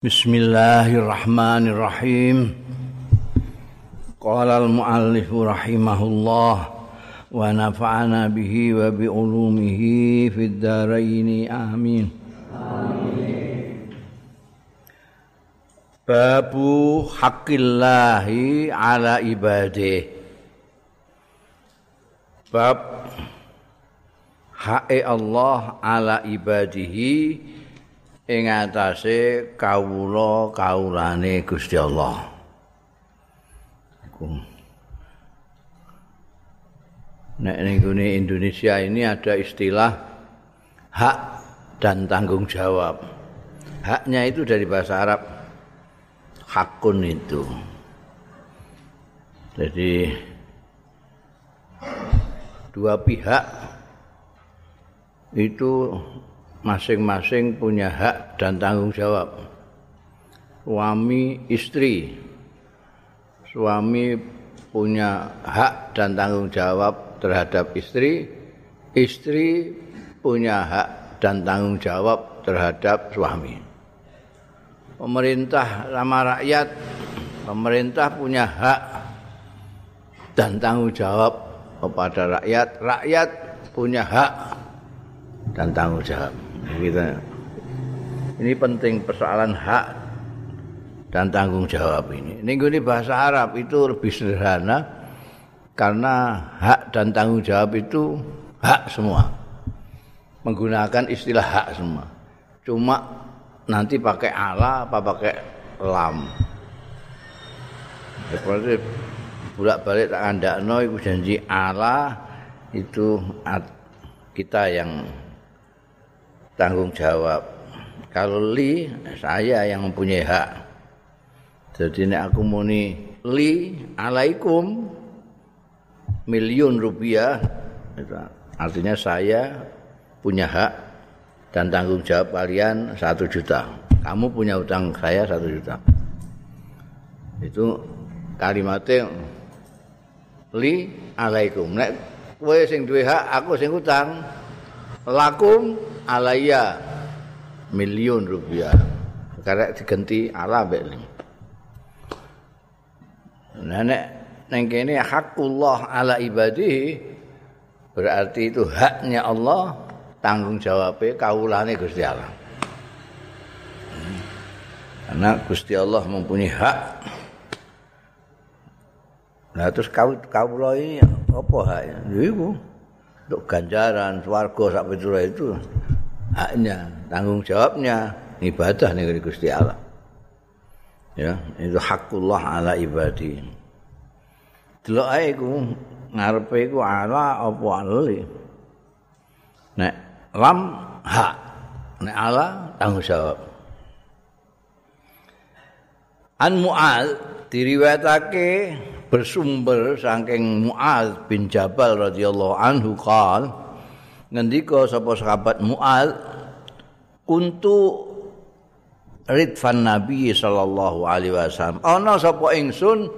Bismillahirrahmanirrahim. Qala al-muallif rahimahullah wa nafa'ana bihi wa bi ulumihi fid dharain amin. Babu haqqillahi ala ibadih. Bab hae Allah ala ibadihi ing atase kawula kawulane Gusti Allah. Nek ning Indonesia ini ada istilah hak dan tanggung jawab. Haknya itu dari bahasa Arab hakun itu. Jadi dua pihak itu masing-masing punya hak dan tanggung jawab. Suami istri, suami punya hak dan tanggung jawab terhadap istri, istri punya hak dan tanggung jawab terhadap suami. Pemerintah sama rakyat, pemerintah punya hak dan tanggung jawab kepada rakyat, rakyat punya hak dan tanggung jawab. Gitu. Ini penting persoalan hak dan tanggung jawab ini. Ini ini bahasa Arab itu lebih sederhana karena hak dan tanggung jawab itu hak semua. Menggunakan istilah hak semua. Cuma nanti pakai ala apa pakai lam. Seperti bolak-balik tak andakno iku janji ala itu kita yang tanggung jawab. Kalau li saya yang mempunyai hak. Jadi ini aku muni li alaikum miliun rupiah artinya saya punya hak dan tanggung jawab kalian satu juta. Kamu punya utang saya satu juta. Itu kalimatnya li alaikum. Nek kowe sing duwe hak, aku sing utang. Lakum alaya miliun rupiah. Karena diganti ala mbek nenek neng kene hakullah ala ibadihi berarti itu haknya Allah tanggung jawabnya kaulane Gusti Allah. Karena Gusti Allah mempunyai hak. Nah terus kau kau ini apa haknya? Ibu untuk ganjaran swarga sampai itu haknya, tanggung jawabnya ibadah nih Gusti Allah. Ya, itu hakullah ala ibadi. Delok ae iku ngarepe iku ala apa ali. Nek lam hak, nek ala tanggung jawab. An Mu'al diriwayatake bersumber saking Mu'al bin Jabal radhiyallahu anhu qala ngendika sapa sahabat Mu'al kuntu ridfan Nabi sallallahu alaihi wasallam. Ana sapa ingsun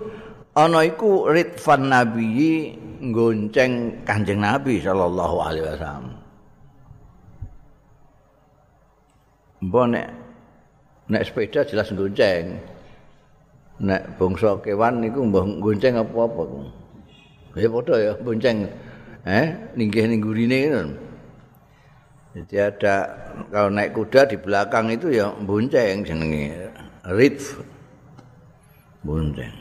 ana iku ridfan Nabi gonceng Kanjeng Nabi sallallahu alaihi wasallam. Mbok nek nek sepeda jelas gonceng nek bangsa kewan niku mbah gonceng apa-apa ya padha ya gonceng eh ninggih ning gurine Jadi ada kalau naik kuda di belakang itu ya bonceng jenenge ridf bonceng.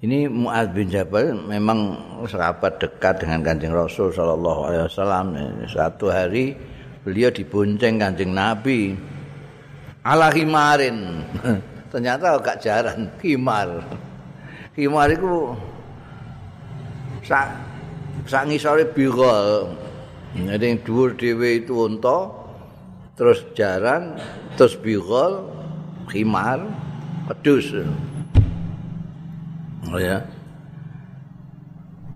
Ini Muaz bin Jabal memang sahabat dekat dengan Kanjeng Rasul sallallahu alaihi wasallam. Satu hari beliau dibonceng Kanjeng Nabi ala himarin. Ternyata agak jarang himar. Himar itu sak sak ngisore bigol. Jadi yang dhuwur dhewe itu unta, terus jaran, terus bigol, khimar, pedus. Oh ya.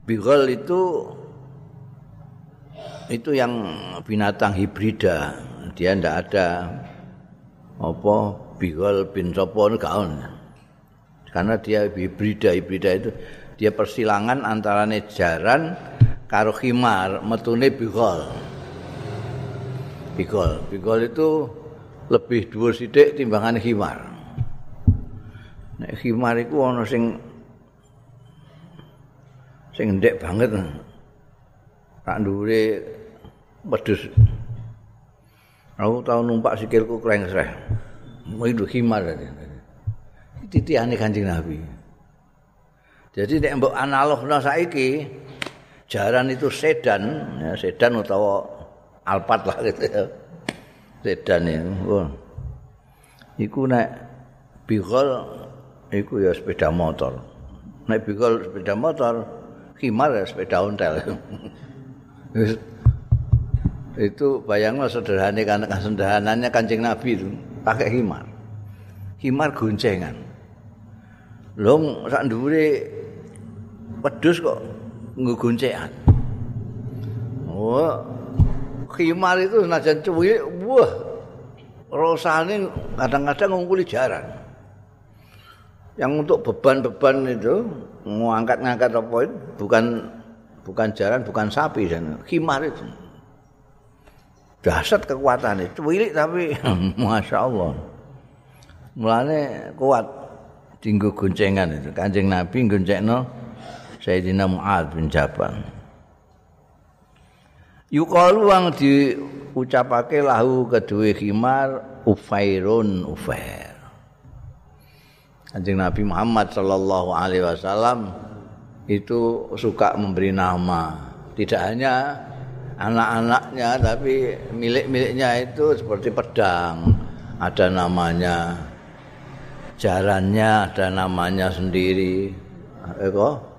Bigol itu itu yang binatang hibrida. Dia ndak ada apa bigol bin sapa Karena dia hibrida, hibrida itu dia persilangan antara jaran karo khimar metune bigol bigol bigol itu lebih dhuwur sithik timbangan khimar. Nek khimar iku ana sing sing ndek banget. Tak dhuwure wedhus. Aku tau numpak sikilku krengsreh. Mau khimar. Titiane Kanjeng Nabi. Jadi nek mbok analogna saiki jaran itu sedan, ya sedan utawa alpat lah gitu ya. sedan itu. Iku nek bigol iku ya sepeda motor. Nek bigol sepeda motor, khimar ya sepeda ontel. itu bayanglah sederhana kan sederhananya kancing Nabi itu pakai khimar. Khimar goncengan. Long sak ndure wedhus kok nggo goncengan. Oh, khimar itu senajan cuwil wah rasane kadang-kadang ngungkuli jaran. Yang untuk beban-beban itu ngangkat-ngangkat apa itu bukan bukan jaran bukan sapi dan khimar itu. Dahsyat kekuatannya cuwilik tapi masya Allah. Mulane kuat tinggu goncengan itu. Kanjeng Nabi goncengno Sayyidina Mu'ad bin Jabal. Yukalu wang diucapake lahu kedua khimar ufairun ufair. Kanjeng Nabi Muhammad sallallahu alaihi wasallam itu suka memberi nama. Tidak hanya anak-anaknya tapi milik-miliknya itu seperti pedang. Ada namanya jarannya ada namanya sendiri. Eko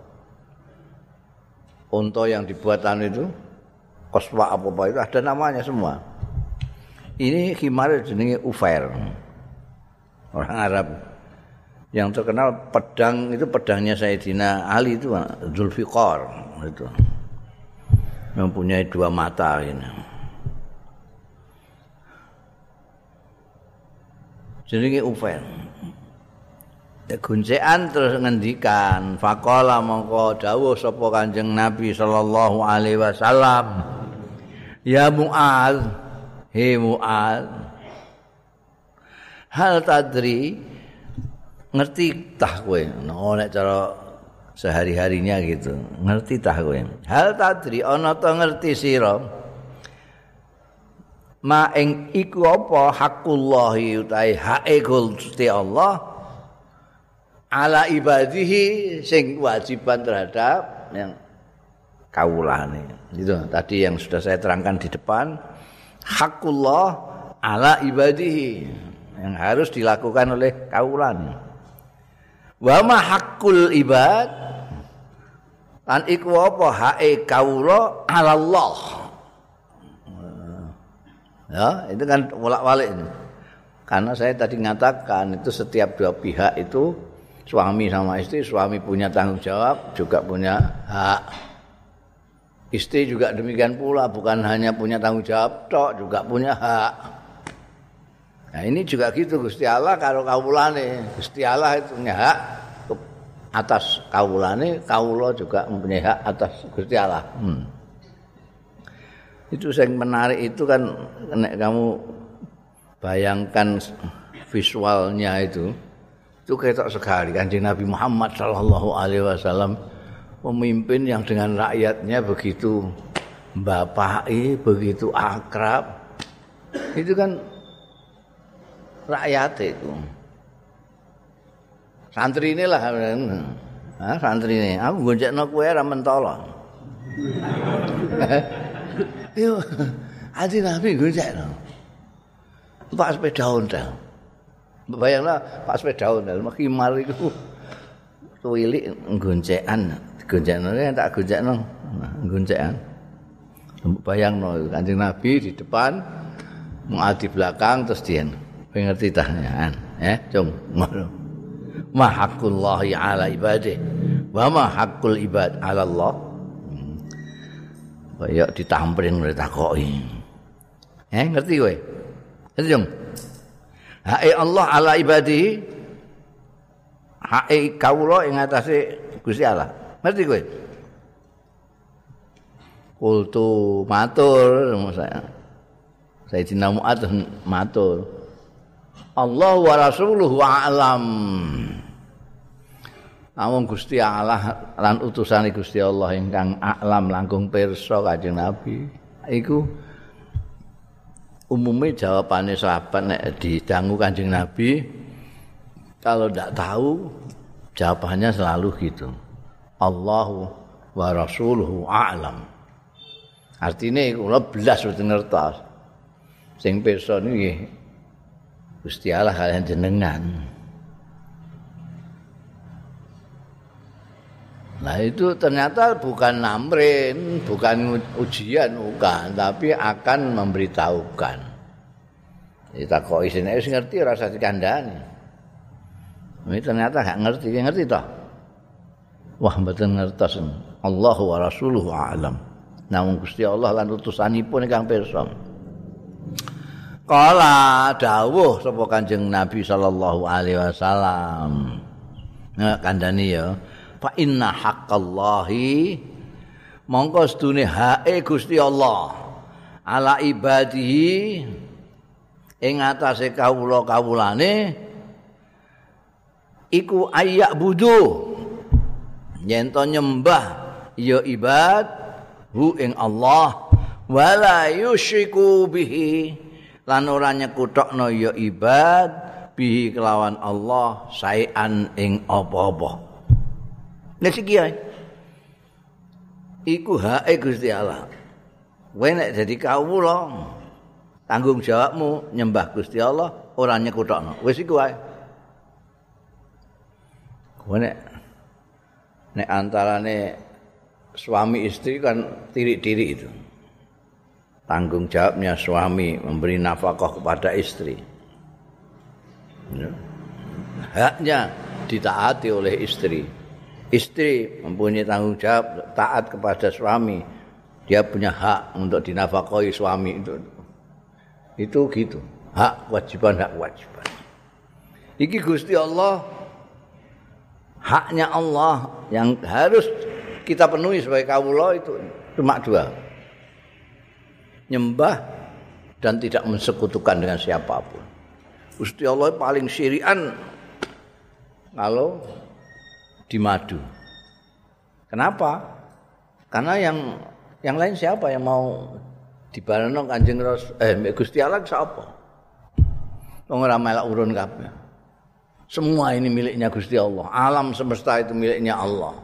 unta yang dibuatan itu koswa apa apa itu ada namanya semua. Ini khimar jenenge Ufair. Orang Arab yang terkenal pedang itu pedangnya Sayyidina Ali itu Zulfiqar itu. Mempunyai dua mata ini. Jenenge Ufair. Guncean terus ngendikan faqala mongko dawuh sapa Kanjeng Nabi sallallahu alaihi wasallam. Ya Mu'ad He Mu'ad Hal tadri Ngerti tah kowe? No nek cara Sehari-harinya gitu Ngerti tah kowe. Hal tadri Ono to ngerti siro Ma ing iku apa? Hakullahi utai Hae gulti Allah Ala ibadihi Sing wajiban terhadap Yang kaulane. Itu tadi yang sudah saya terangkan di depan. Hakullah ala ibadihi yang harus dilakukan oleh kaulan. Wa ma hakul ibad lan iku apa hae kaula ala Allah. Ya, itu kan bolak-balik ini. Karena saya tadi mengatakan itu setiap dua pihak itu suami sama istri, suami punya tanggung jawab, juga punya hak. Istri juga demikian pula, bukan hanya punya tanggung jawab, tok juga punya hak. Nah ini juga gitu Gusti Allah kalau kaulane, Gusti Allah itu punya hak atas kaulane, kaulo juga mempunyai hak atas Gusti Allah. Hmm. Itu yang menarik itu kan nek kamu bayangkan visualnya itu itu ketok sekali kan Nabi Muhammad sallallahu alaihi wasallam pemimpin yang dengan rakyatnya begitu bapai, begitu akrab. Itu kan rakyat itu. Santri ini lah, nah, santri ini. Aku goncek no kue ramen tolong. Yo, adi nabi goncek no. Pak sepeda ontel. Bayanglah pak sepeda ontel, makimar itu. Tuwilik goncekan gonjekno tak gonjekan bayangno kanjeng nabi di depan muad di belakang terus dien ngerti tah ya cung. Ngono ma haqqullahi ala ibadih. Wa ma haqqul ibad ala Allah. Kaya ditamprin oleh takoki eh ngerti kowe? Ngerti cung hae Allah ala ibadihi hae kawula ing atase Gusti Allah Ngerti kowe? Kultu matur saya. Saya dina muat matur. Allah wa rasuluhu a'lam. Namun Gusti Allah lan utusan Gusti Allah ingkang a'lam langkung pirsa Kanjeng Nabi. Iku umumnya jawabannya sahabat nek didangu Kanjeng Nabi kalau ndak tahu jawabannya selalu gitu. Allahu wa rasuluhu a'lam. Artinya kula belas mboten ngertos. Sing pirsa niki Gusti Allah kalian jenengan. Nah itu ternyata bukan namrin, bukan ujian, bukan, tapi akan memberitahukan. Kita kok isinya ngerti rasa dikandani. Ini ternyata gak ngerti, gak ngerti toh. Wah betul ngertos. Allah wa rasuluhu a'lam. Namun Gusti Allah lan utusanipun ingkang pirsa. Kala dawuh sapa Kanjeng Nabi sallallahu alaihi wasallam. Nah, kandhani ya. Fa inna haqqallahi mongko sedune hae Gusti Allah. Ala ibadihi. Ing atase kawula-kawulane iku ayak budu. Yen nyembah ya ibad hu ing Allah. Wala yusyriku bihi. Lan ora nyekutokno ya ibad bihi kelawan Allah saean ing apa-apa Nek iki ae. Iku hake Gusti Allah. Kowe nek dadi kawula tanggung jawabmu nyembah Gusti Allah ora nyekutokno. Wis iku ae. Kowe nek nek antarane suami istri kan tirik-tirik itu. Tanggung jawabnya suami memberi nafkah kepada istri. Ya. Haknya ditaati oleh istri. Istri mempunyai tanggung jawab taat kepada suami. Dia punya hak untuk dinafkahi suami itu. Itu gitu. Hak kewajiban hak kewajiban. Iki Gusti Allah haknya Allah yang harus kita penuhi sebagai kawula itu. Cuma dua. Nyembah dan tidak mensekutukan dengan siapa pun. Gusti Allah paling syirian kalau di madu. Kenapa? Karena yang yang lain siapa yang mau dibaleno Kanjeng Rasul eh Gusti Allah siapa? Wong ora melok urun kabeh. Semua ini miliknya Gusti Allah. Alam semesta itu miliknya Allah.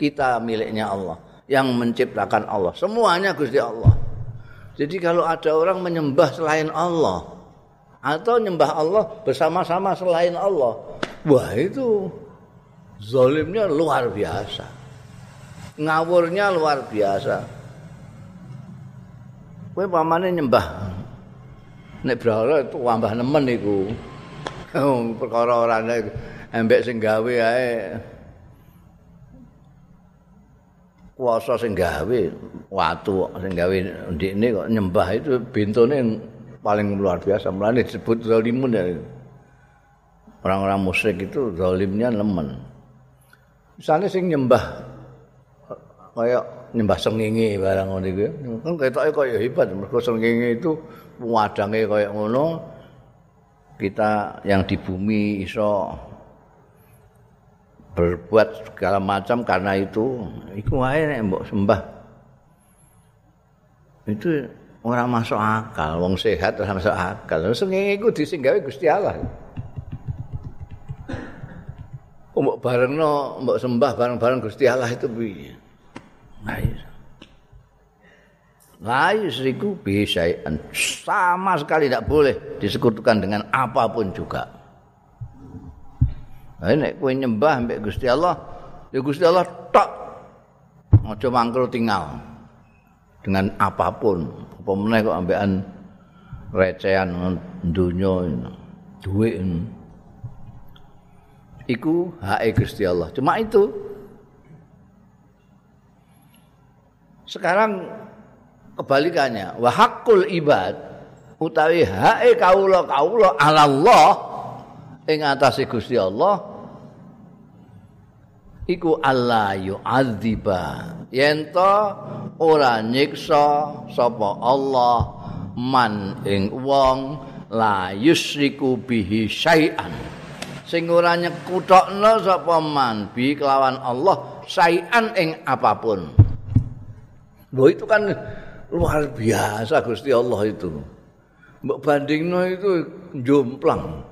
Kita miliknya Allah. Yang menciptakan Allah. Semuanya Gusti Allah. Jadi kalau ada orang menyembah selain Allah atau nyembah Allah bersama-sama selain Allah, wah itu Zolimnya luar biasa. Ngawurnya luar biasa. Kowe pamane nyembah. Nek brahala itu tambah nemen iku. Perkara ora nek embek sing gawe ae. Kuasa sing gawe watu sing gawe ndikne kok nyembah itu bintone paling luar biasa. Mulane disebut zalimun ya. Orang-orang musyrik itu zalimnya nemen. Misalnya sing nyembah kaya nyembah sengenge barang ngono iku. Kan ketoke kaya hebat mergo sengenge itu wadange kaya ngono. Kita yang di bumi iso berbuat segala macam karena itu iku wae nek mbok sembah. Itu orang masuk akal, wong sehat ora masuk akal. Sengenge iku disinggawe Gusti Allah. Mbok barengno mbok sembah bareng-bareng Gusti Allah itu piye La yusriku bisyai'an sama sekali tidak boleh disekutukan dengan apapun juga. Nah, nek kowe nyembah mbek Gusti Allah, ya Gusti Allah tok. Aja mangkel tinggal dengan apapun. Apa meneh kok ambekan recehan dunya duit iku hak Gusti Allah. Cuma itu. Sekarang kebalikannya, wa haqqul ibad utawi hak kaula kaula ala Allah ing atase Gusti Allah iku Allah yu'adziba yen to ora nyiksa sapa Allah man ing wong la yusriku bihi syai'an sing ora nyekutokno sapa man bi kelawan Allah syai'an ing apapun Loh itu kan luar biasa Gusti Allah itu. Mbok bandingno itu jomplang.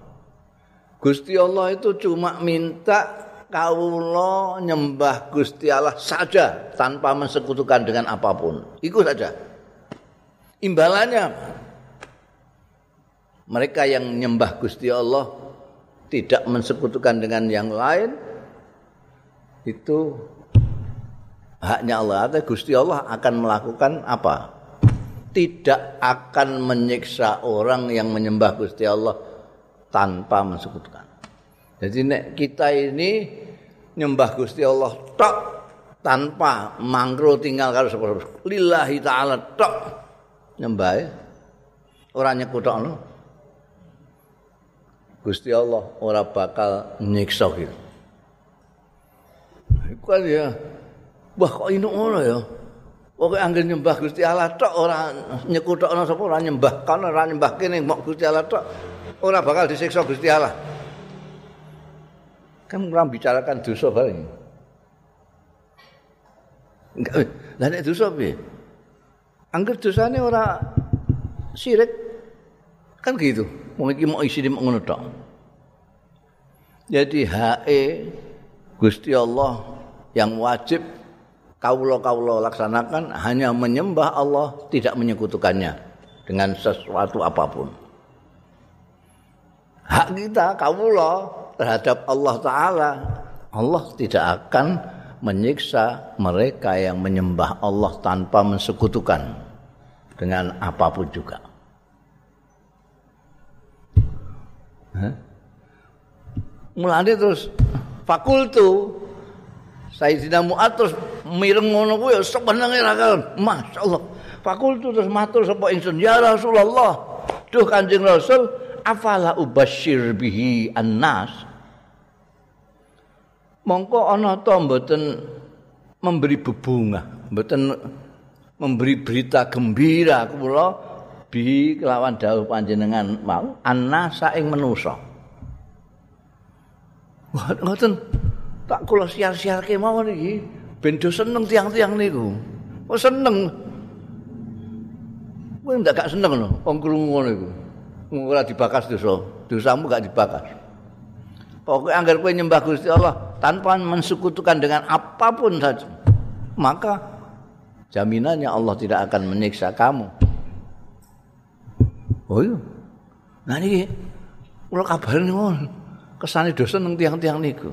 Gusti Allah itu cuma minta kawula nyembah Gusti Allah saja tanpa mensekutukan dengan apapun. Itu saja. Imbalannya mereka yang nyembah Gusti Allah tidak mensekutukan dengan yang lain itu haknya Allah atau Gusti Allah akan melakukan apa? Tidak akan menyiksa orang yang menyembah Gusti Allah tanpa mensekutukan. Jadi nek kita ini nyembah Gusti Allah tok tanpa mangkro tinggal karo sapa lillahi taala tok nyembah ora nyekutokno Gusti Allah ora bakal nyiksa gitu. Iku ya Wah kok ini ngono ya. Pokoke anggere nyembah Gusti Allah tok ora nyekutokno sapa ora nyembah kan ora nyembah kene mok Gusti Allah tok ora bakal disiksa Gusti Allah. Kan ora bicarakan dosa bareng. Enggak. Lah nek dosa piye? Angger dosane ora sirik kan gitu. Iki mau isi ngono tok. Jadi HE Gusti Allah yang wajib kawula-kawula laksanakan hanya menyembah Allah, tidak menyekutukannya dengan sesuatu apa pun. Hak kita kawula terhadap Allah taala, Allah tidak akan menyiksa mereka yang menyembah Allah tanpa mensekutukan dengan apa pun juga. Mulane terus fakultu Sayyidina Mu'ad terus mireng ngono kuwi sebenenge ra kan. Masyaallah. Fakultu terus matur sapa ingsun ya Rasulullah. Duh Kanjeng Rasul, afala ubasyir bihi annas. Mongko ana to mboten memberi bebunga, mboten memberi berita gembira kula bi kelawan dawuh panjenengan mau annasa ing manusa. Wah, ngoten tak kula siar-siarke mawon iki ben do seneng tiang-tiang niku. Oh seneng. Kowe ndak gak seneng lho wong krungu ngono iku. Ora dibakas dosa. Dosamu gak dibakas. Pokoknya anggar kowe nyembah Gusti Allah tanpa mensekutukan dengan apapun saja, maka jaminannya Allah tidak akan menyiksa kamu. Oh iya. Nah ini, kalau kabar ini, kesannya dosa neng tiang-tiang niku.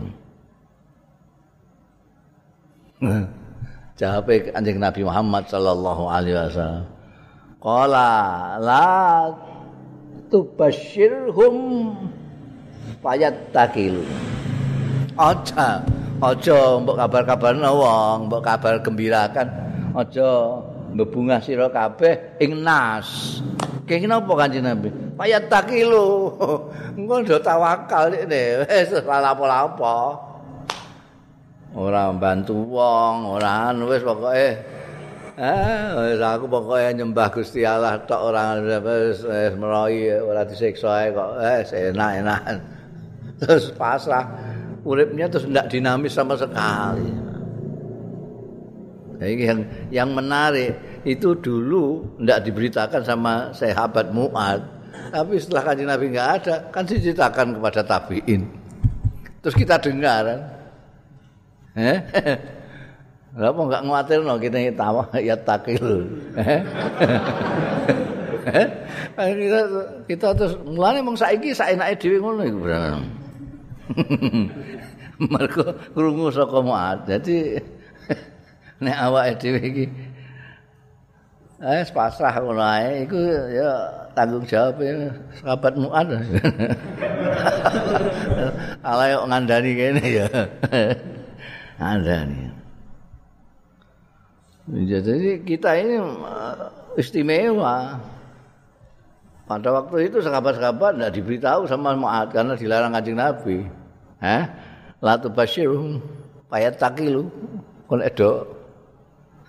Jawabe Kanjeng Nabi Muhammad sallallahu alaihi wasallam. Qala la tubasyirhum fayattakilu. Aja, aja mbok kabar-kabarno wong, mbok kabar gembirakan. Aja mbebungah sira kabeh ing nas. Kenging napa Kanjeng Nabi? Fayattakilu. Engko ndo tawakal nek wis apa-apa. ora bantu wong, ora anu wis pokoke eh wis aku pokoke nyembah Gusti Allah tok ora wis meroi ora disiksa kok eh enak-enak. Terus pasrah uripnya terus ndak dinamis sama sekali. Ini yang yang menarik itu dulu ndak diberitakan sama sahabat Mu'ad. Tapi setelah kanjeng Nabi nggak ada, kan diceritakan kepada tabiin. Terus kita dengar kan, Eh? Lah apa enggak nguatirno kita tawa ya takil. Eh? kita kita terus mulane mung saiki saenake dhewe ngono iku bener. Mergo krungu saka muat. Dadi nek awake dhewe iki eh pasrah ngono ae iku ya tanggung jawab ya sahabat muat. Ala yo ngandani kene ya. ada nih. Jadi kita ini uh, istimewa. Pada waktu itu sahabat-sahabat tidak diberitahu sama Mu'ad karena dilarang kanjeng Nabi. Eh? Latu basyirum payat takilu. Kon edo.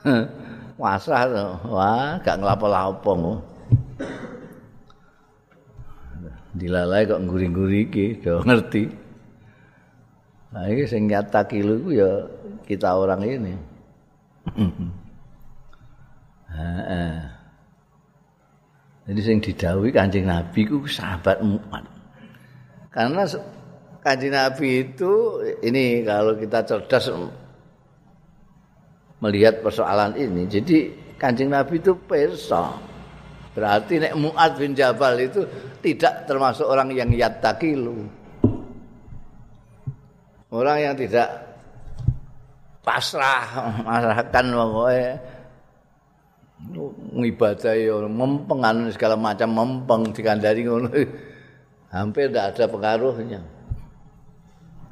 Wasah tuh. Wah, gak ngelapo-lapo. dilalai kok nguri-nguri iki do ngerti nah iki sing nyata kilu iku ya kita orang ini Heeh. Jadi sing didhawuhi Kanjeng Nabi ku sahabat Mu'ad. Karena Kanjeng Nabi itu ini kalau kita cerdas melihat persoalan ini. Jadi Kanjeng Nabi itu perso. Berarti nek Mu'ad bin Jabal itu tidak termasuk orang yang yattakilu. Orang yang tidak pasrah, masakan pokoknya ngibadahi mempeng anu segala macam mempeng dikandani ngono hampir tidak ada pengaruhnya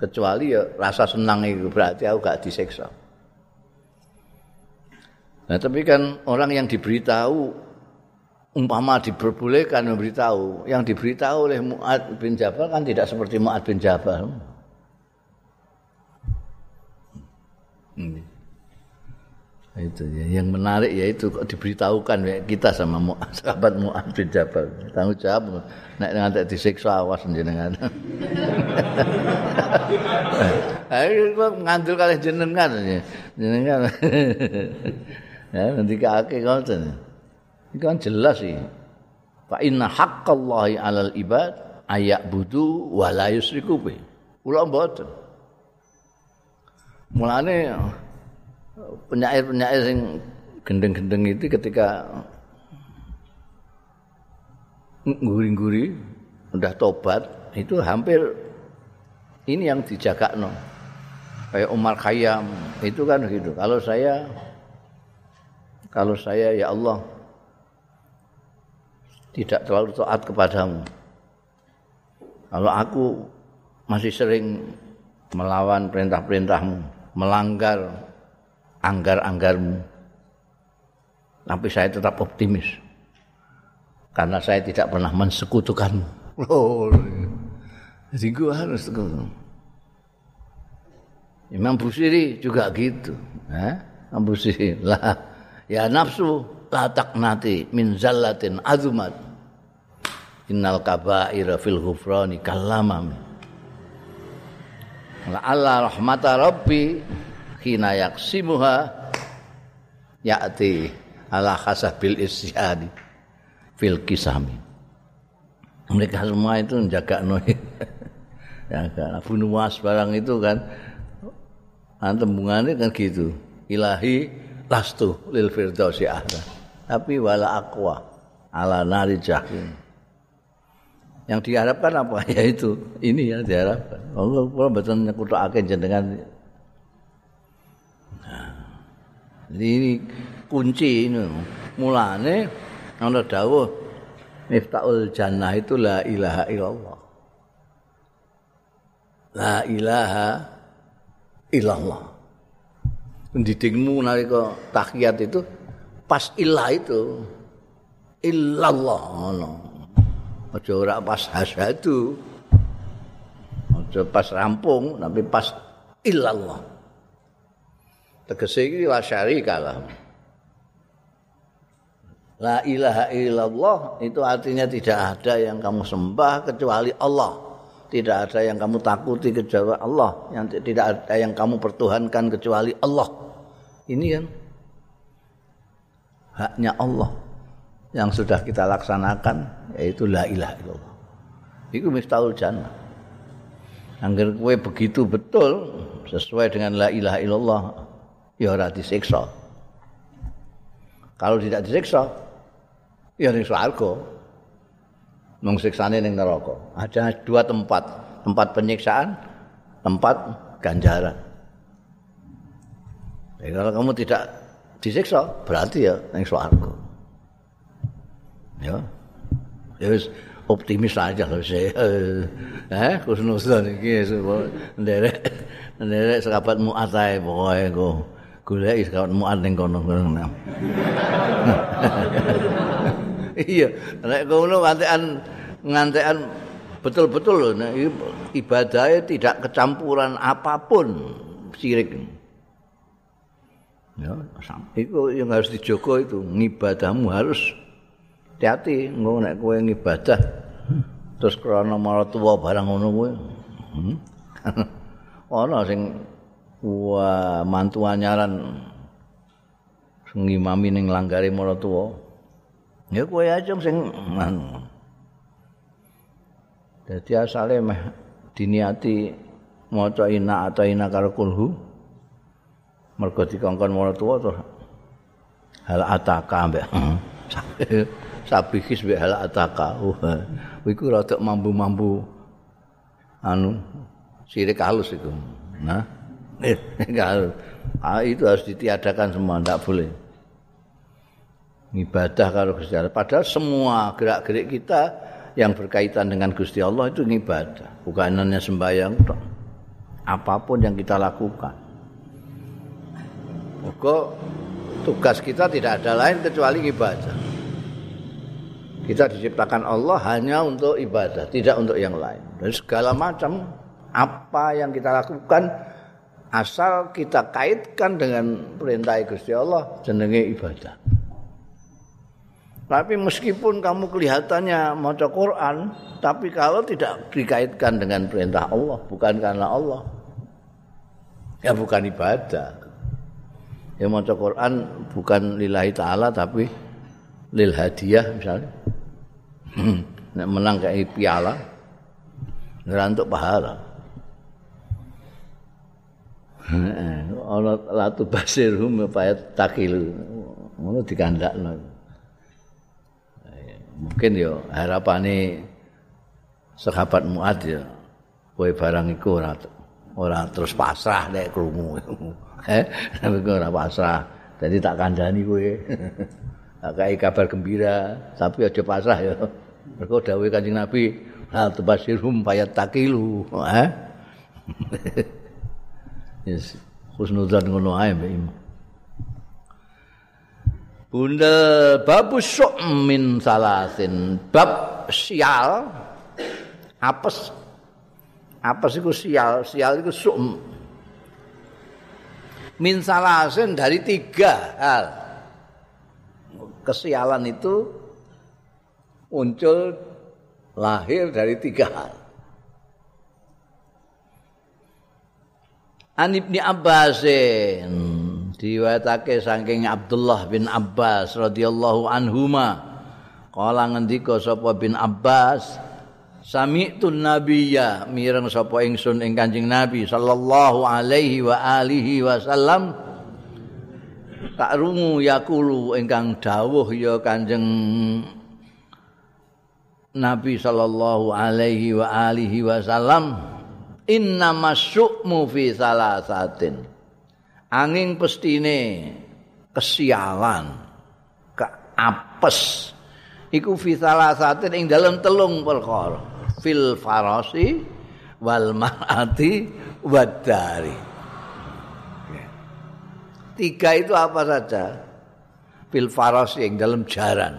kecuali ya rasa senang itu berarti aku gak disiksa nah tapi kan orang yang diberitahu umpama diperbolehkan memberitahu yang diberitahu oleh Mu'ad bin Jabal kan tidak seperti Mu'ad bin Jabal hmm. itu ya. yang menarik ya itu kok diberitahukan ya kita sama mu, sahabat Mu'ad bin Jabal tanggung jawab nek ngantek disiksa awas jenengan ayo ngandel kali jenengan jenengan ya nanti kake ngoten itu kan jelas sih fa inna haqqallahi 'alal ibad ayak budu wa la yusriku bi. Kula mboten mulane penyair-penyair sing gendeng-gendeng itu ketika nguri-nguri udah tobat itu hampir ini yang dijaga no kayak Umar Khayyam itu kan gitu. Kalau saya kalau saya ya Allah tidak terlalu taat kepadamu kalau aku masih sering melawan perintah-perintahmu melanggar anggar-anggarmu. Tapi saya tetap optimis. Karena saya tidak pernah mensekutukanmu. Oh, jadi gue harus Imam Busiri juga gitu. Eh? Imam Busiri lah. Ya nafsu la taknati min zallatin azumat. Innal kabaira fil ghufrani kalamam. La Allah rahmata rabbi hina yaksimuha ya'ti ala khasabil isyadi fil kisami. Mereka semua itu menjaga noy kan Abu Nuwas barang itu kan. Antembungannya kan gitu. Ilahi lastu lil firdausi ahla tapi wala aqwa ala nari jahim yang diharapkan apa ya itu ini yang diharapkan Allah betul nyekutuk jenengan Jadi ini kunci ini. Mulane ana dawuh Miftahul Jannah itu la ilaha illallah. La ilaha illallah. Pendidikmu nalika tahiyat itu pas ilah itu illallah ngono. Aja ora pas hasadu. Aja pas rampung tapi pas illallah. tegese iki la syarika lah. La ilaha illallah itu artinya tidak ada yang kamu sembah kecuali Allah. Tidak ada yang kamu takuti kecuali Allah. Yang tidak ada yang kamu pertuhankan kecuali Allah. Ini kan haknya Allah yang sudah kita laksanakan yaitu la ilaha illallah. Itu miftahul jannah. Angger kowe begitu betul sesuai dengan la ilaha illallah ya ora disiksa. Kalau tidak disiksa, ya ning swarga. Mung siksane ning neraka. Ada dua tempat, tempat penyiksaan, tempat ganjaran. Jadi kalau kamu tidak disiksa, berarti ya ning swarga. Ya. Ya wis optimis aja lho saya. Eh, kusnuzon iki nderek nderek sahabat muatae pokoke kok. golek kawan muat ning kono iya. Nek kono ngantekan ngantekan betul-betul lho nek ibadahnya tidak kecampuran apapun sirik ya itu yang harus dijogo itu ngibadahmu harus hati-hati. Nek kowe ngibadah terus krana maratuwa barang ngono kuwi hmm? ana sing wah mantu anyaran ngimami ning langgare maratuwa ya kowe aja sing anu. Dadi asale meh diniati maca ina atau ina karo kulhu mergo dikongkon maratuwa terus hal ataka mbek sabihis mbek hal ataka. Iku rada mambu-mambu anu sirik halus itu. Nah, ah, itu harus ditiadakan semua, tidak boleh. Ibadah kalau Gusti Allah. Padahal semua gerak-gerik kita yang berkaitan dengan Gusti Allah itu ibadah, bukan hanya sembahyang. Apa pun yang kita lakukan. Kok tugas kita tidak ada lain kecuali ibadah. Kita diciptakan Allah hanya untuk ibadah, tidak untuk yang lain. Dan segala macam apa yang kita lakukan asal kita kaitkan dengan perintah Gusti Allah jenenge ibadah. Tapi meskipun kamu kelihatannya maca Quran, tapi kalau tidak dikaitkan dengan perintah Allah, bukan karena Allah, ya bukan ibadah. Ya maca Quran bukan lillahi taala tapi lil hadiah misalnya. nek menang kayak piala ngerantuk pahala ana latu basirum paya takilu ngono dikandakno mungkin yo harapane sahabat muad ya kowe barang iku ora ora terus pasrah nek krungu eh ora pasrah jadi tak kandhani kowe tak kabar gembira tapi aja pasrah ya Mergo dawuh Kanjeng Nabi, "Hal tubasirum fayat takilu." Eh? yes, husnudzan ngono ae Mbak Bunda babu min salasin. Bab sial. Apes. Apes iku sial. Sial iku sum. Min salasin dari tiga hal. Kesialan itu muncul lahir dari tiga hal. An Ibni Abbasin diwatake saking Abdullah bin Abbas radhiyallahu anhuma. Kala ngendika sapa bin Abbas sami'tu nabiyya mireng sapa ingsun ing Kanjeng Nabi sallallahu alaihi wa alihi wasallam. Tak rungu yakulu ingkang dawuh ya Kanjeng Nabi sallallahu alaihi wa alihi wasallam. Inna masyukmu fi salasatin angin pestine kesialan keapes iku fi salasatin ing dalam telung perkara. Fil farasi wal mar'ati wadari tiga itu apa saja? Fil farasi ing dalam jaran.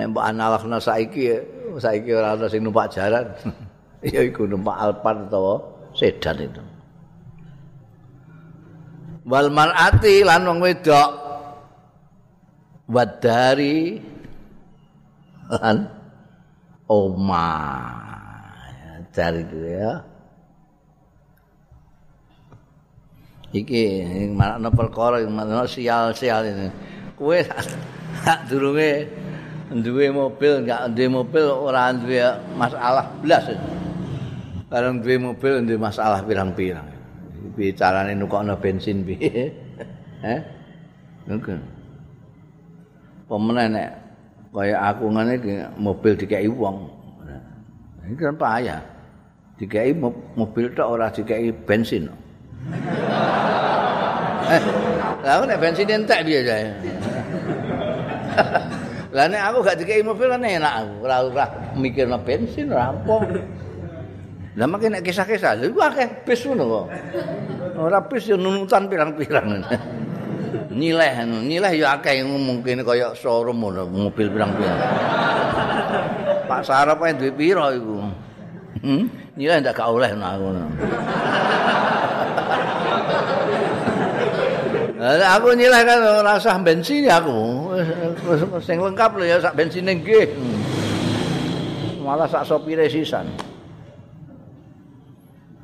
Nek mbok analogna saiki saiki ora ana sing numpak jaran. Ya iku numpak Alphard utawa sedan itu wal mar'ati lan wong wedok wadari lan oma dari itu ya iki mana perkara mana sial-sial ini kue tak durunge duwe mobil enggak duwe mobil ora duwe masalah blas. Bareng duwe mobil duwe masalah pirang-pirang. Bicarane nukokno bensin piye? Eh? Ngono. Pemene nek kaya aku ngene mobil dikeki wong. Ini kan payah. Dikeki mobil tok ora dikeki bensin. eh, lalu nek bensin entek piye jae? Lah nek aku gak dikei mobil kan enak aku, ora ora mikirno bensin apa. Lah makin nek kisah-kisah lha akeh bis ngono kok. Ora bis yo nunutan pirang-pirang. Nyileh nyileh yo akeh mungkin kaya showroom ngono mobil pirang-pirang. Pak Sarap ae duwe piro iku? Hmm? Nyileh ndak gak oleh ngono. aku nyileh kan rasa bensin ya aku. Sing lengkap lho ya sak bensin nggih. malah sak sopire sisan.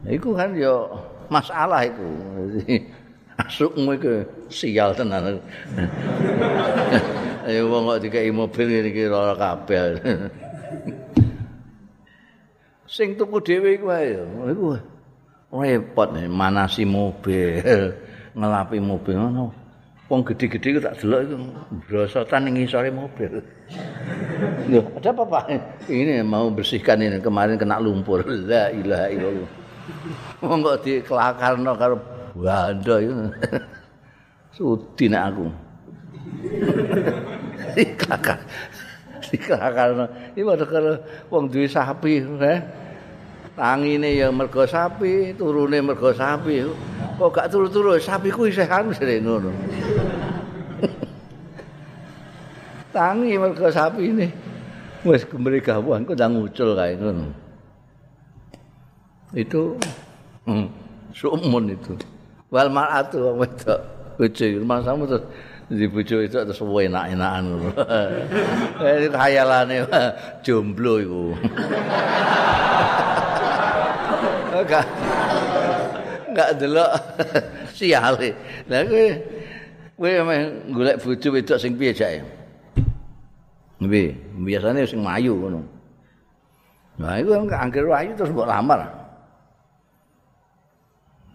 Iku kan yo masalah iku. Asukmu iku sial tenan. Ayo wong kok dikai mobil iki ora kabeh. Sing tuku dhewe iku ae. Iku repot manasi mobil, ngelapi mobil ngono. Wong gede-gede tak delok iku brosotan ning ngisore mobil. Loh, ada apa Pak? Ini mau bersihkan ini kemarin kena lumpur. La ilaha illallah. Wong kok dikelakarno karo banda iku. Sudi nek aku. Dikakar. Dikakarno. Iki padha karo wong duwe sapi, eh. Tangine ya mergo sapi, turune mergo sapi. Kok gak turu-turu sapi ku isih anu sire ngono. Tangi mergo sapi ini. Wis kembali gawang kok ndang ngucul kae ngono. Itu hmm, sumun itu. Wal mar'atu wong wedok bojo masamu terus di bojo itu terus enak-enakan ngono. Eh khayalane jomblo iku. Enggak. Enggak delok siale. Lah kowe kowe meh golek bojo wedok sing piye jake? Nggih, biasane sing mayu ngono. Nah, iku angger ayu terus mbok lamar.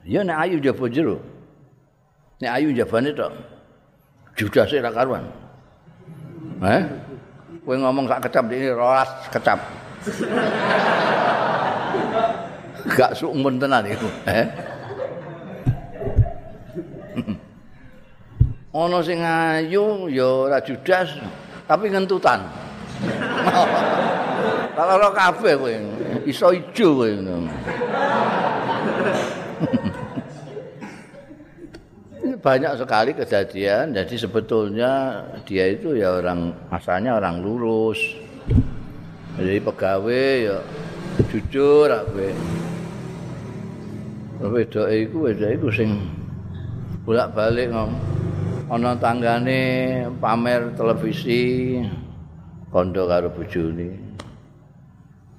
Ya nek ayu jaba jero. Nek ayu jabane tok. Judase ra karuan. Eh? Kowe ngomong sak kecap ini rolas kecap. Gak sumun tenan iku, eh? Ana sing ayu ya ora judas, tapi ngentutan. Kalau kabeh kowe, iso ijo kowe banyak sekali kejadian. Jadi sebetulnya dia itu ya orang asalnya orang lurus. Jadi pegawai ya jujur apa beda iku beda iku sing bolak-balik ngom ana tanggane pamer televisi kondo karo bojone.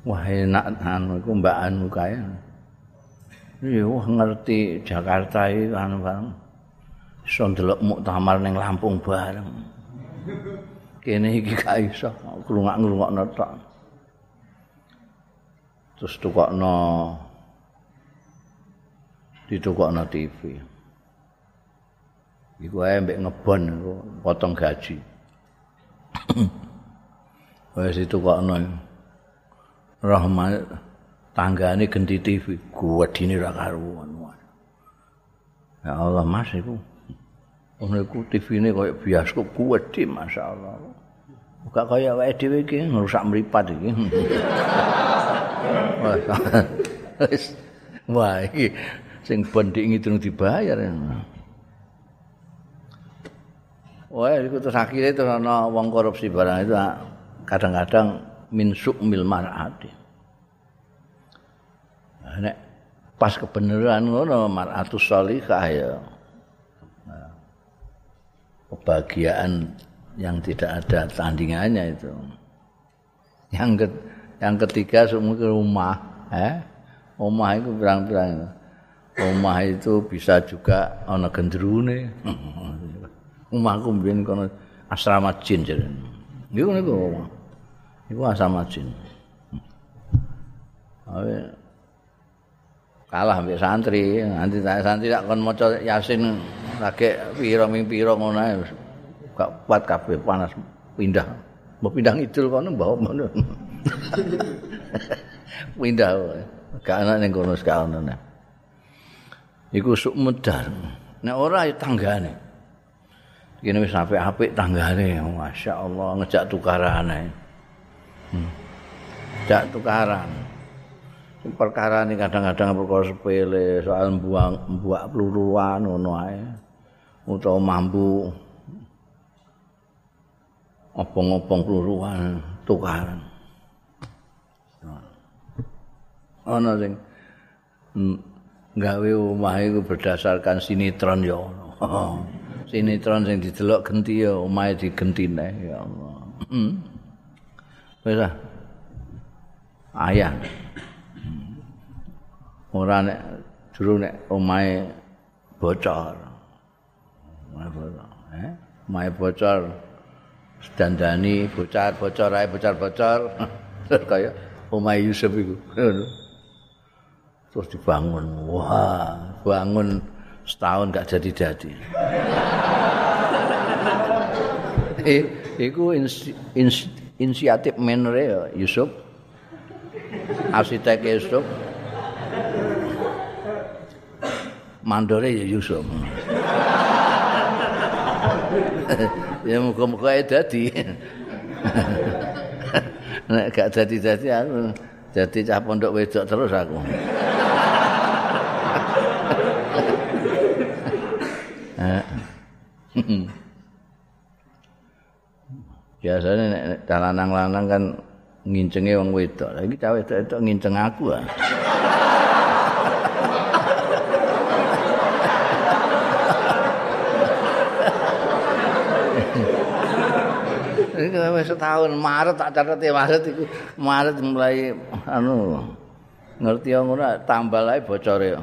Wah enak anu iku mbak anu kaya iya wah ngerti Jakarta iki anu bareng iso ndelok muktamar ning Lampung bareng. Kene iki gak iso ngrungak-ngrungokno tok. Terus tukokno ditukokno TV. Iku ae mbek ngebon potong gaji. Wes ditukokno. Rahmat tanggane genti TV, kuwedine ra karuan. Ya Allah Mas iku Ono iku TV-ne kaya bioskop kuwedi masyaallah. Buka kaya wae dhewe iki ngrusak mripat iki. Wah, iki sing bendik ngidung dibayar. Wah, iku terus akhirnya terus ana wong korupsi barang itu kadang-kadang min sukmil mar'ati. Nek pas kebenaran ngono mar'atus salihah ya. Kebahagiaan yang tidak ada tandingannya itu. Yang ke, yang ketiga semua ke rumah, eh? Rumah itu berang-berang. Rumah itu bisa juga ana gendrune. Rumahku mbiyen kono asrama jin jadi. Niku niku rumah. Iku asrama jin. Awe kalah ambek santri, nanti santri tak kon maca Yasin lagi piro ming piro ngono gak kuat kabeh panas. Pindah. Mau pindah ngidul kono bawa ngono. Pindah. Gak ana ning kono sekarang iku suk medar. Nek ora ya tanggane. Kene wis apik-apik tanggane. Masyaallah ngejak tukaran ae. Hmm. ngejak tukaran perkara ini kadang-kadang perkara sepele soal buang buak peluruan ngono ae utawa mampu opong-opong peluruan tukaran. Ana sing gawe omah iku berdasarkan sinetron ya sinetron sing didelok genti ya omahe digentine ya Allah. Hmm. Wis ayah ora nek juru nek omahe bocor omahe bocor eh omahe bocor dandani bocor bocor ae bocor bocor kaya omahe Yusuf iku terus dibangun wah bangun setahun gak jadi-jadi eh iku inisiatif menre ya Yusuf arsitek Yusuf mandore ya Yusuf ya muka-muka dadi nek gak dadi-dadi aku dadi cah pondok wedok terus aku biasanya nek lanang-lanang kan ngincenge wong wedok. Lagi cawe wedok nginceng aku ah. Iki wis setahun Maret tak ya Maret iku Maret mulai anu ngerti ora tambah ae bocore.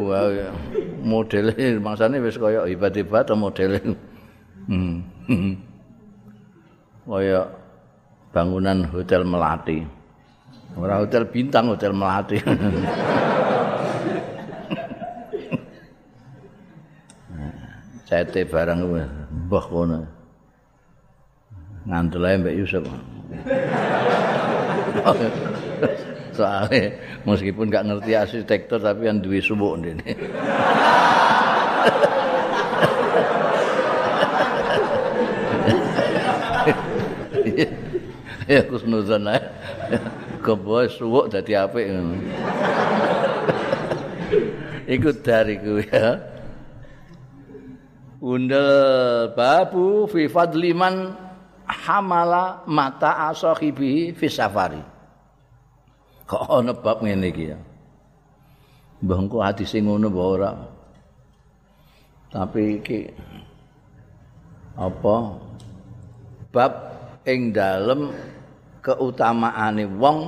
Wah modele mangsane wis kaya hebat-hebat modele. Hmm. Kaya bangunan hotel Melati. Ora hotel bintang, hotel Melati. Cete barang mbah kono. Ngandel Mbak Yusuf. Soalnya meskipun gak ngerti arsitektur tapi yang duwe subuk ini. ya kusnuzon ae. Kebo suwuk dadi apik ngono. Iku dariku ya. Undel babu fi fadliman hamala mata asahibi fi safari. Kok ana bab ngene iki ya. Mbah engko hadise ngono apa ora? Tapi iki apa bab ing dalem keutamaane wong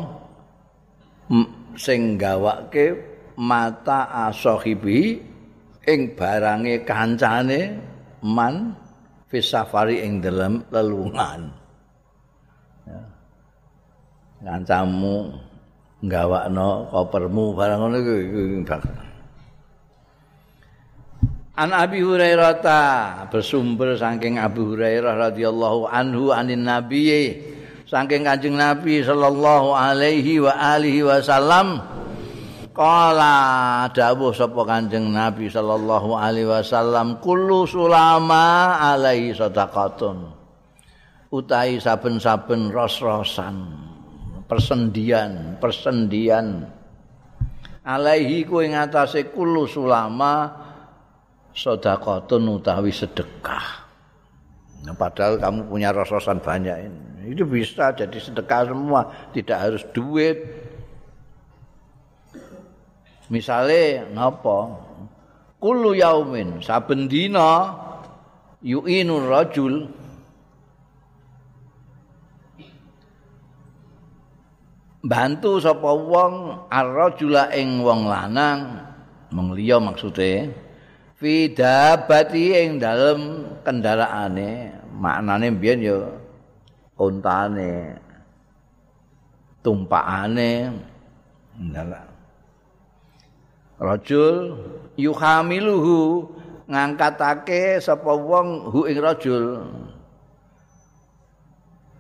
sing gawake mata asahibi ing barange kancane man fi safari ing dalem lelungan. Ya. Kancamu gawakno kopermu barang ngono iku An Abi Hurairah bersumber saking Abu Hurairah radhiyallahu anhu anin nabiyyi saking Kanjeng Nabi sallallahu alaihi wa alihi wasallam kala dawuh sapa Kanjeng Nabi sallallahu alaihi wasallam kullu sulama alaihi sadaqatun. Utahi saben-saben ros-rosan persendian persendian. Alaihi ku ing kullu sulama sedekahun utawi sedekah. Nah, padahal kamu punya ros-rosan banyak ini. Itu bisa jadi sedekah semua, tidak harus duit. Misale napa? Kullu yaumin saben dina yu'inur rajul. Bantu sapa wong ar-rajula ing wong lanang. Mengliya maksude. Fi dabati ing dalem kendaraane. Maknane mbiyen ya ontane tumpakane. Ndala rajul yuhamiluhu ngangkatake sapa wong hu ing rajul.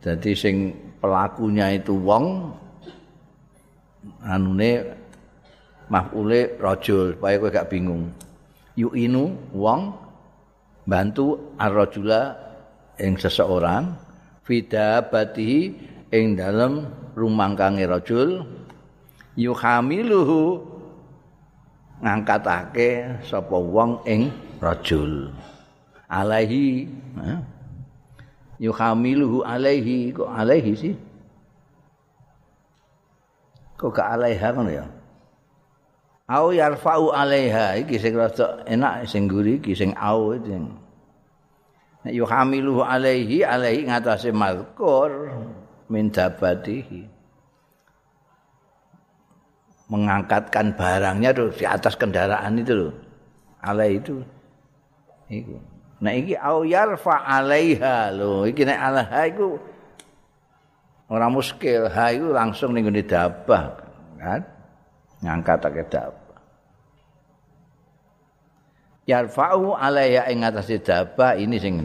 Dadi sing pelakunya itu wong anune mafule rajul supaya kowe gak bingung. Yuinu wong bantu ar-rajula ing seseorang fidabatihi ing dalem rumangkange rajul. Yuhamiluhu ngangkatake sapa wong ing rajul. Alaihi yuhamiluhu alaihi kok alaihi sih? Kok gak alaiha ngono ya? Au yarfa'u alaiha iki sing rada enak sing guri iki sing au iki. Yuhamiluhu alaihi alaihi ngatasé mazkur min dabatihi mengangkatkan barangnya tuh di atas kendaraan itu loh. Alai itu. Iku. Nah iki au yarfa alaiha lho. Iki nek alaiha iku ora muskil. Ha iku langsung ning ngene dabah kan. Ngangkat ke dabah. Yarfa'u alaiha ing atas dabah ini sing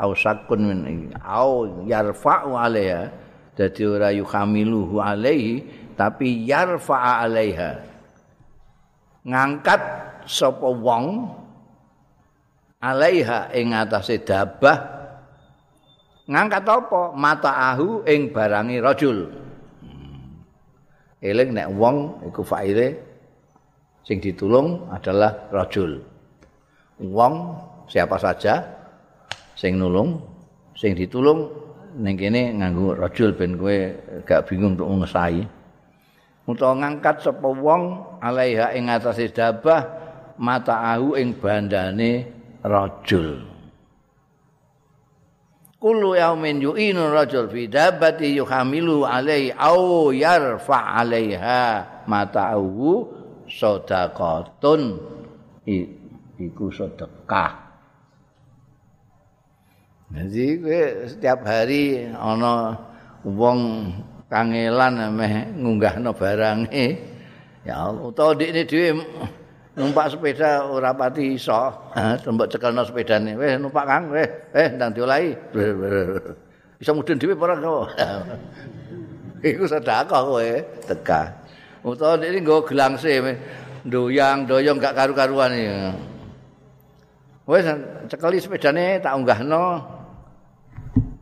au sakun min au yarfa'u alaiha dadi ora yuhamiluhu alaihi tapi yarfa alaiha. Ngangkat sapa wong alaiha ing atase dabah. Ngangkat apa? Mata ahu ing barangi rajul. Hmm. eling nek wong iku faile sing ditulung adalah rajul. Wong siapa saja sing nulung sing ditulung ning kene nganggo rajul ben kowe gak bingung untuk ngesai utawa ngangkat sapa wong alaiha ing atase dabah mata ahu ing bandane rajul. Kullu yaumin yu'inu rajul fi dabati yuhamilu alaihi au yarfa alaiha mata ahu sadaqatun. Iku sedekah. Jadi setiap hari ana wong kangelan meh ngunggahno barange. Ya Allah, utawa ndekne dhewe numpak sepeda ora pati iso, tembok cekelno sepedane. Weh numpak Kang, weh, eh ndang diolahi. Bisa mudun dhewe ora kok. Iku sedekah kowe, teka. Utawa ndekne nggo gelangse ndoyang, doyong gak karu-karuan iki. Wes cekeli sepedane tak unggahno,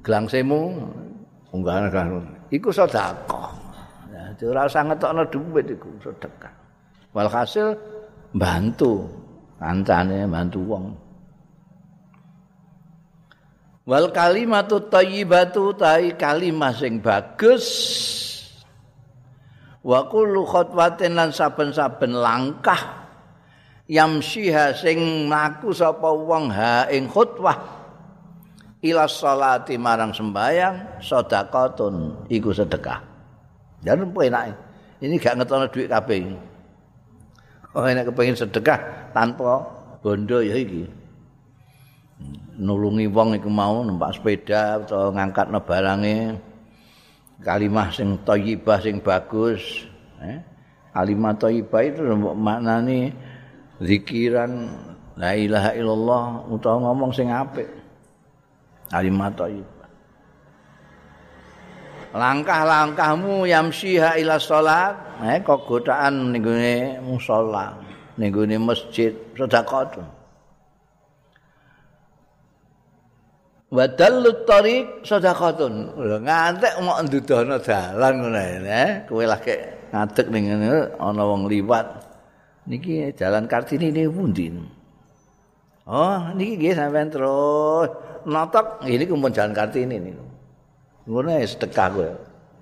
gelangsemu unggah kan iku sedekah. Dadi ora usah ngetokno dhuwit iku sedekah. Walhasil bantu kancane bantu wong. Wal kalimatu thayyibatu tai kalimah sing bagus. Wa kullu khatwatin lan saben-saben langkah yamsiha sing mlaku sapa wong ha ing khutbah ila salati marang sembayang sedekahun iku sedekah. Jan opo enak. Ini gak ngetono duit kabeh. Oh enak kepengin sedekah tanpa bondo ya iki. Nulungi wong iku mau numpak sepeda atau ngangkatno barange kalimah sing thayyibah sing bagus, eh? Kalimah thayyibah itu maknane zikiran la ilaha illallah utawa ngomong sing apik. Kalimat thayyibah langkah-langkahmu yamsiha ila salat eh kok godaan ning gone musala ning gone masjid sedekah wa dallut tariq sedekahun ngantek mok ndudono dalan ngono eh kowe lagi ngadeg ning ngene ana wong liwat. Niki jalan kartini ini pundi? Oh niki nggih sampean terus notok ini kumpul jalan kartini ini ngono ya sedekah gue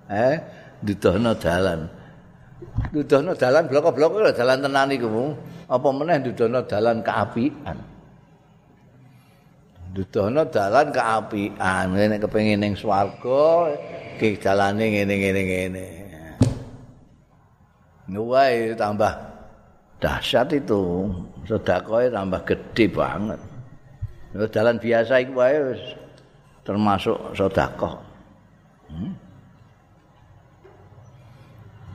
eh dudono dalan. Dudono dalan blok-blok itu dalan tenan iku apa meneh dudono dalan keapian? Dudono dalan keapian. Nek kepengin ning swarga ki dalane ngene-ngene ngene Nuwai tambah dahsyat itu. Sedekah tambah gede banget Jalan biasa iku wae termasuk sedekah. Hmm?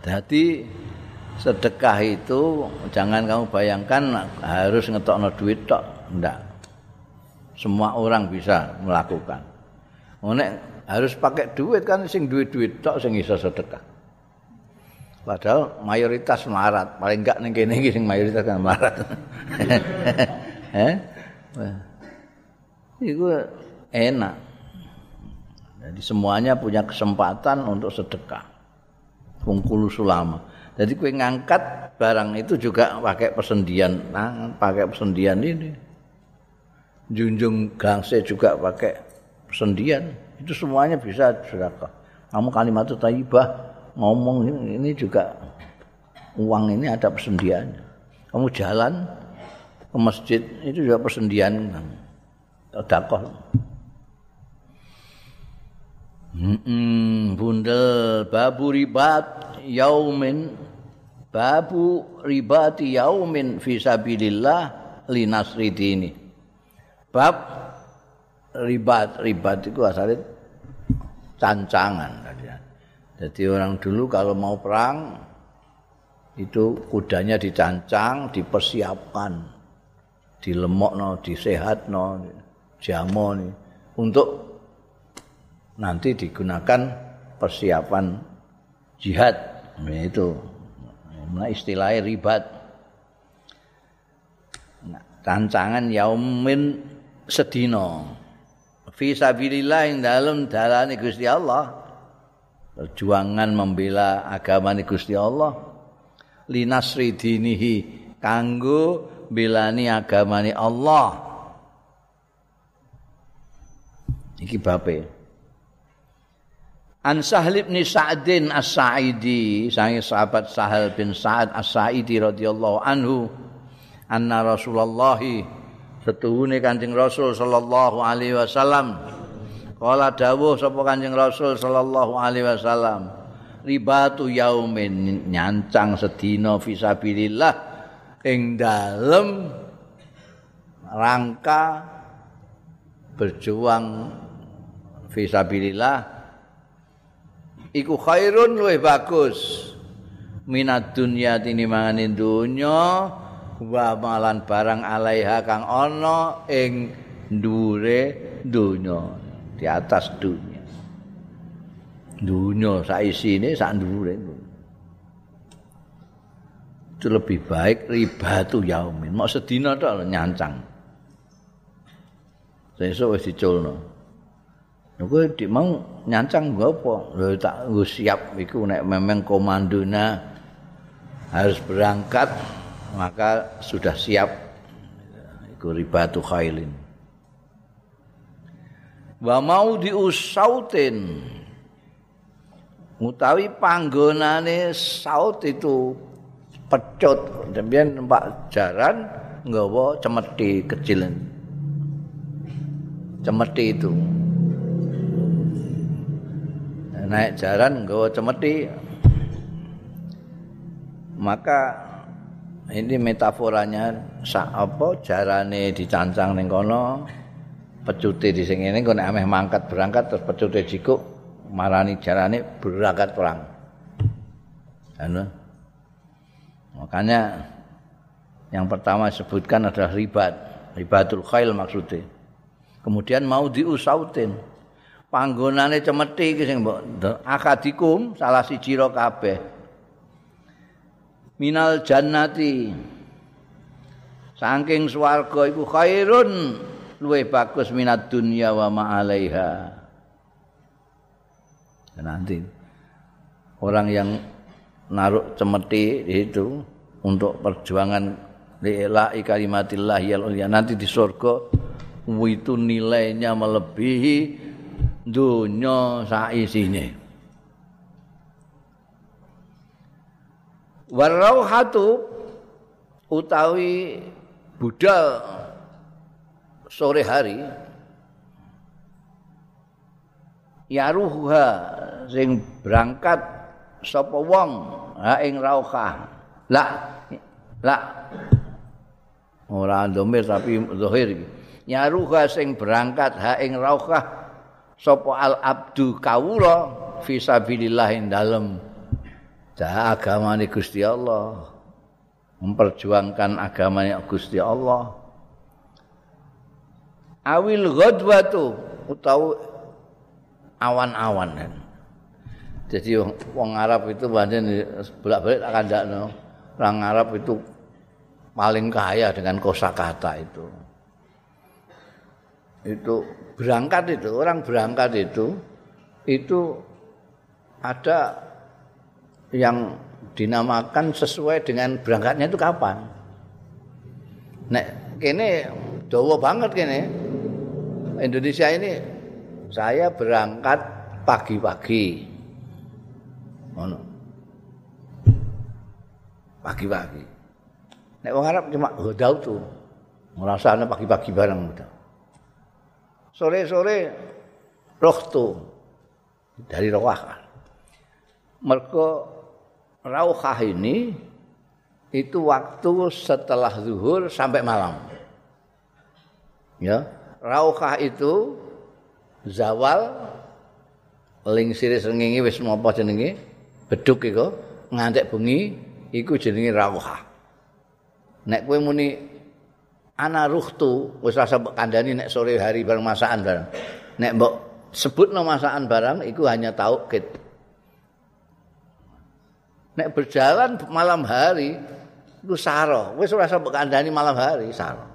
Jadi sedekah itu jangan kamu bayangkan harus ngetokno duit tok, ndak. Semua orang bisa melakukan. Nek harus pakai duit kan sing duit-duit tok sing iso sedekah. Padahal mayoritas melarat, paling enggak ning kene sing mayoritas kan melarat. eh? Itu enak. Jadi semuanya punya kesempatan untuk sedekah. Kungkulu sulama. Jadi kue ngangkat barang itu juga pakai persendian, nah, pakai persendian ini. Junjung gangse juga pakai persendian. Itu semuanya bisa sedekah. Kamu kalimat taibah ngomong ini juga uang ini ada persendiannya. Kamu jalan ke masjid itu juga persendian. Sedekah. Hmm, bundel babu ribat yaumin babu ribati yaumin fi sabilillah linasri dini. Bab ribat ribat itu asalnya cancangan jadi orang dulu kalau mau perang itu kudanya dicancang dipersiapkan dilemokno disehatno jamo nih. Untuk nanti digunakan persiapan jihad. Nah, itu. Nah, istilahnya ribat. Nah, tancangan yaumin sedino fi sabilillah ing dalem dalane Gusti Allah. Perjuangan membela agama Gusti Allah. Linasri dinihi kanggo belani agamane Allah iki bape. An Sahal bin Sa'din As-Sa'idi, sange sahabat Sahal bin Sa'ad As-Sa'idi radhiyallahu anhu, anna Rasulullah setuhune Kanjeng Rasul sallallahu alaihi wasallam. Kala dawuh sapa Kanjeng Rasul sallallahu alaihi wasallam ribatu yaumin nyancang sedina fisabilillah ing dalem rangka berjuang fisabilillah iku khairun luwih bagus. Minat dunya tinimbangane dunya wa malan barang alaiha kang ana ing ndure dunya di atas dunia. Dunia saisine sak ndure itu lebih baik ribatu yaumin. Mau sedina tok nyancang. Sesuk wis diculno Dik mau nyancang nggo apa? Lho tak nggo siap iku nek memang komandona harus berangkat maka sudah siap. Iku ribatu khailin. Wa mau diusautin utawi panggonane saut itu pecut. Demikian numpak jaran nggawa cemeti kecil. Cemeti itu naik jaran nggawa cemeti. Maka ini metaforanya sak apa jarane dicancang ning kono pecute di sing ngene kok ameh mangkat berangkat terus pecute marani jarane berangkat perang. Anu? Makanya yang pertama sebutkan adalah ribat ribatul khail maksudnya. Kemudian mau diusautin panggonane cemeti iki sing mbok akadikum salah siji ro kabeh. Minal jannati. Saking swarga iku khairun. Luwe bagus minat dunya wa ma alaiha. Nanti orang yang naruh cemeti itu untuk perjuangan lillahi kalimatillah ya nanti di surga itu nilainya melebihi donya saisine. Warauhatu utawi budal sore hari yaruha sing berangkat sapa wong ha ing rauhah. La la ora domir tapi zahir yaruha sing berangkat ha ing rauhah sapa al abdu kawula fi sabilillah ing dalem. Agamane Gusti Allah. Memperjuangkan agamanya Gusti Allah. Awil ghadwatu utawa awan-awan. Jadi wong Arab itu banyak bolak-balik akan dakno orang Arab itu paling kaya dengan kosakata itu itu berangkat itu orang berangkat itu itu ada yang dinamakan sesuai dengan berangkatnya itu kapan. Nek kene dawa banget kene. Indonesia ini saya berangkat pagi-pagi. Ngono. Pagi-pagi. Nek wong Arab cuma hodau tuh ngrasane pagi-pagi bareng. udah sore-sore rohtu dari rawah. Mereka rawah ini itu waktu setelah zuhur sampai malam. Ya, rauhah itu zawal ling siri srengenge wis napa jenenge beduk iku ngantek bengi iku jenenge rauhah. Nek kowe muni ana ruhtu wis rasa kandhani nek sore hari bareng masakan bareng. Nek mbok sebutno masakan barang iku hanya taukid. Nek berjalan malam hari iku saro, wis ora sampe kandhani malam hari saro.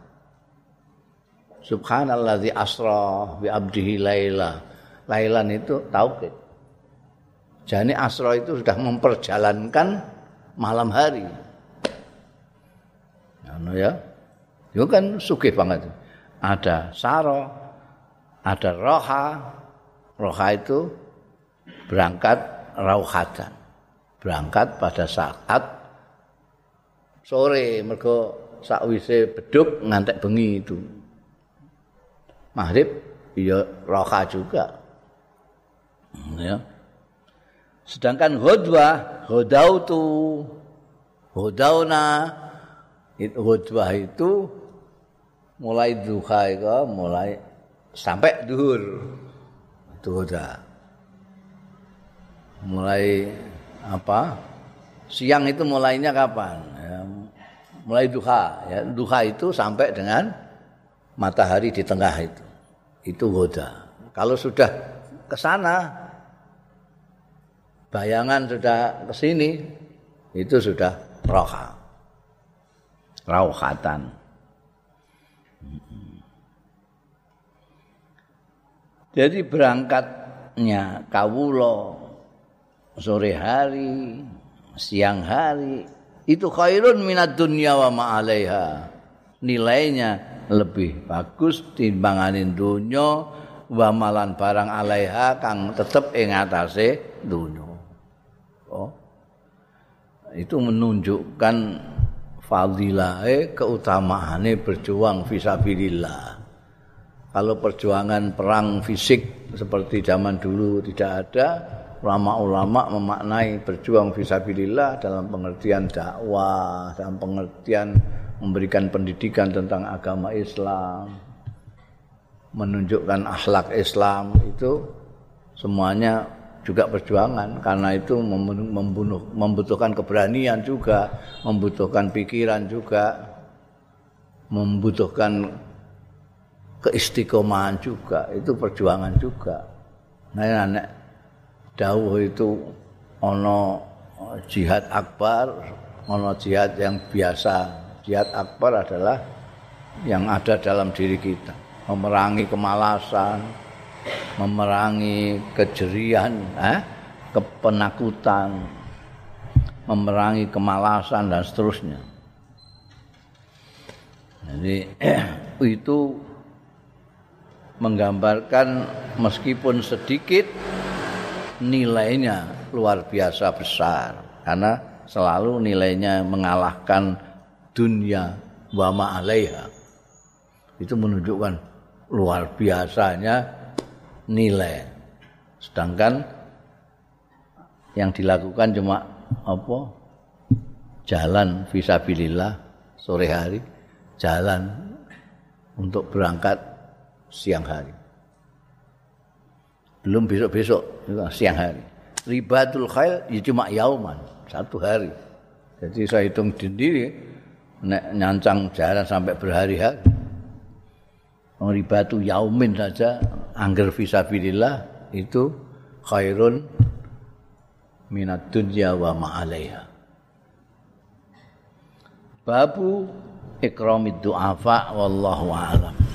Subhanalladzi asra bi abdihi laila. Lailan itu tauhid. Jadi asra itu sudah memperjalankan malam hari. Anu ya. Itu kan sugih banget. Ada saro, ada roha. Roha itu berangkat rauhatan. Berangkat pada saat sore mergo sakwise beduk ngantek bengi itu. Maghrib ya roha juga. Ya. Sedangkan ghadwa, ghadautu, ghadauna itu ghadwa itu mulai duha itu mulai sampai duhur. Ghadwa. Mulai apa? Siang itu mulainya kapan? Ya, mulai duha ya duha itu sampai dengan matahari di tengah itu itu goda kalau sudah ke sana bayangan sudah ke sini itu sudah roha rauhatan jadi berangkatnya kawulo sore hari siang hari itu khairun minat dunya wa ma'alaiha. Nilainya lebih bagus timbanganin dunya wa malan barang alaiha kang tetep ing atase dunya. Oh. Itu menunjukkan fadilahe keutamaane berjuang fisabilillah. Kalau perjuangan perang fisik seperti zaman dulu tidak ada, ulama-ulama memaknai berjuang fisabilillah dalam pengertian dakwah, dalam pengertian memberikan pendidikan tentang agama Islam, menunjukkan akhlak Islam itu semuanya juga perjuangan. Karena itu membunuh membutuhkan keberanian juga, membutuhkan pikiran juga, membutuhkan keistiqomahan juga, itu perjuangan juga. Nah, anak dawuh itu ana jihad akbar, ana jihad yang biasa. Jihad akbar adalah yang ada dalam diri kita, memerangi kemalasan, memerangi kejerian, eh, kepenakutan, memerangi kemalasan dan seterusnya. Jadi itu menggambarkan meskipun sedikit nilainya luar biasa besar. Karena selalu nilainya mengalahkan dunia wa ma'alaiha itu menunjukkan luar biasanya nilai. Sedangkan yang dilakukan cuma apa? Jalan visabilillah sore hari jalan untuk berangkat siang hari belum besok-besok siang hari. Ribatul khail ya cuma yauman, satu hari. Jadi saya hitung sendiri nek nyancang jalan sampai berhari-hari. Ribatu yaumin saja angger fisabilillah itu khairun minat dunya wa ma'alaiha. Babu ikramid du'afa wallahu a'lam.